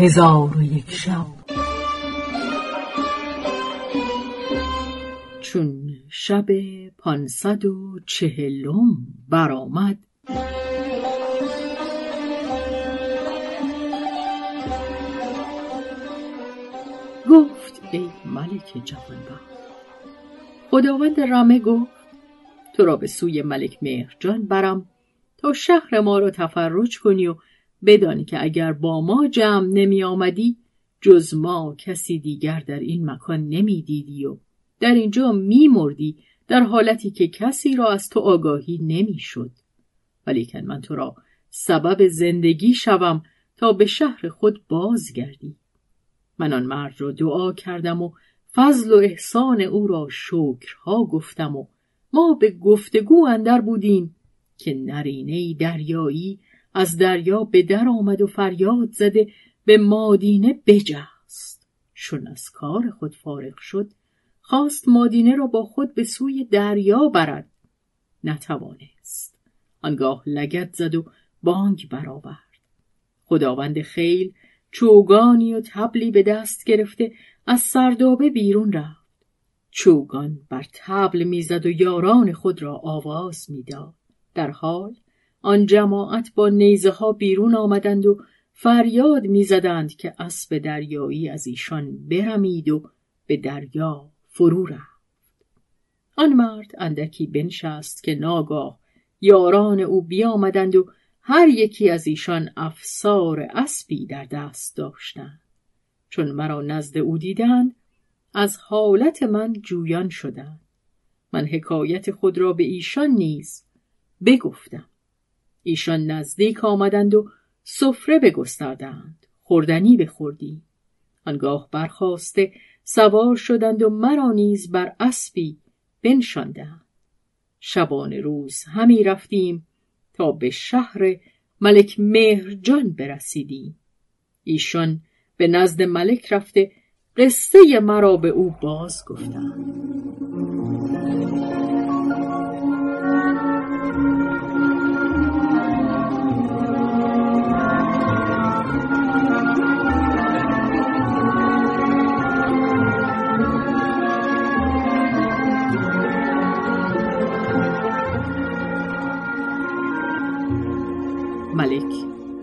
هزار و یک شب. چون شب پانصد و چهلم برآمد گفت ای ملک جوانبخت خداوند رمه گفت تو را به سوی ملک مهرجان برم تا شهر ما را تفرج کنی و بدانی که اگر با ما جمع نمی آمدی جز ما کسی دیگر در این مکان نمی دیدی و در اینجا می مردی در حالتی که کسی را از تو آگاهی نمی شد. ولیکن من تو را سبب زندگی شوم تا به شهر خود بازگردی. من آن مرد را دعا کردم و فضل و احسان او را شکرها گفتم و ما به گفتگو اندر بودیم که نرینه دریایی از دریا به در آمد و فریاد زده به مادینه بجست. چون از کار خود فارغ شد خواست مادینه را با خود به سوی دریا برد. نتوانست. آنگاه لگت زد و بانگ برآورد. خداوند خیل چوگانی و تبلی به دست گرفته از سردابه بیرون رفت. چوگان بر تبل می‌زد و یاران خود را آواز می‌داد. در حال آن جماعت با نیزه ها بیرون آمدند و فریاد می‌زدند که اسب دریایی از ایشان برمید و به دریا فرو رفت. آن مرد اندکی بنشست که ناگاه یاران او بیامدند و هر یکی از ایشان افسار اسبی در دست داشتند. چون مرا نزد او دیدند از حالت من جویان شدند. من حکایت خود را به ایشان نیز بگفتم. ایشان نزدیک آمدند و سفره بگستردند خوردنی بخوردی. آنگاه برخواسته سوار شدند و مرا نیز بر اسبی بنشاندند. شبان روز همی رفتیم تا به شهر ملک مهرجان برسیدیم. ایشان به نزد ملک رفته قصه مرا به او باز گفتند ملک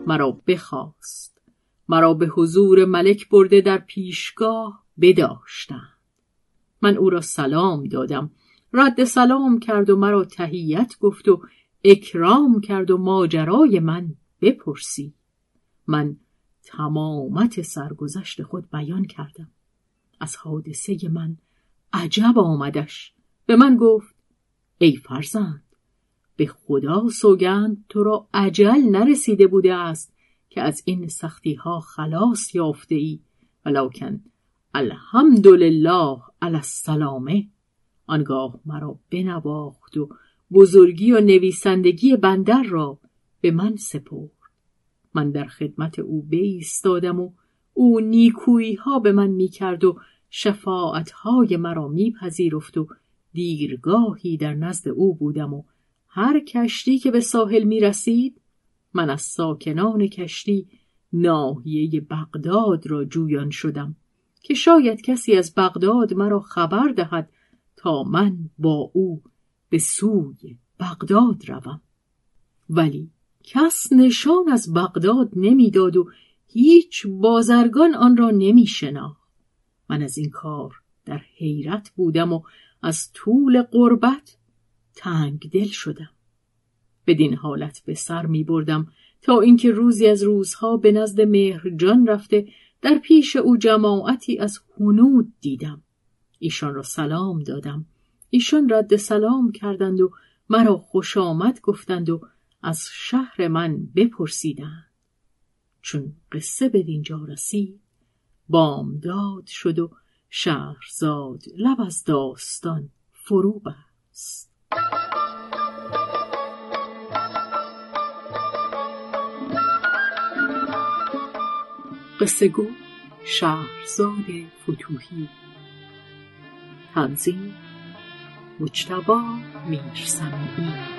مرا بخواست. مرا به حضور ملک برده در پیشگاه بداشتند. من او را سلام دادم. رد سلام کرد و مرا تهیت گفت و اکرام کرد و ماجرای من بپرسی من تمامت سرگذشت خود بیان کردم. از حادثه من عجب آمدش. به من گفت ای فرزند به خدا سوگند تو را عجل نرسیده بوده است که از این سختی ها خلاص یافته ای ولکن الحمدلله علی السلامه. آنگاه مرا بنواخت و بزرگی و نویسندگی بندر را به من سپرد. من در خدمت او بایستادم و او نیکویی ها به من می‌کرد و شفاعت های مرا میپذیرفت و دیرگاهی در نزد او بودم و هر کشتی که به ساحل می رسید من از ساکنان کشتی ناحیه بغداد را جویان شدم که شاید کسی از بغداد مرا خبر دهد تا من با او به سوی بغداد روم. ولی کس نشان از بغداد نمی‌داد و هیچ بازرگان آن را نمی من از این کار در حیرت بودم و از طول قربت تنگ دل شدم. بدین حالت به سر می بردم تا اینکه روزی از روزها به نزد مهرجان رفته در پیش او جماعتی از هنود دیدم. ایشان را سلام دادم. ایشان رد سلام کردند و مرا خوش آمد گفتند و از شهر من بپرسیدند. چون قصه به دینجا رسید بامداد شد و شهرزاد لب از داستان فرو بست. قصه گو شهرزاد فتوهی. تنظیم مجتبا میرسمی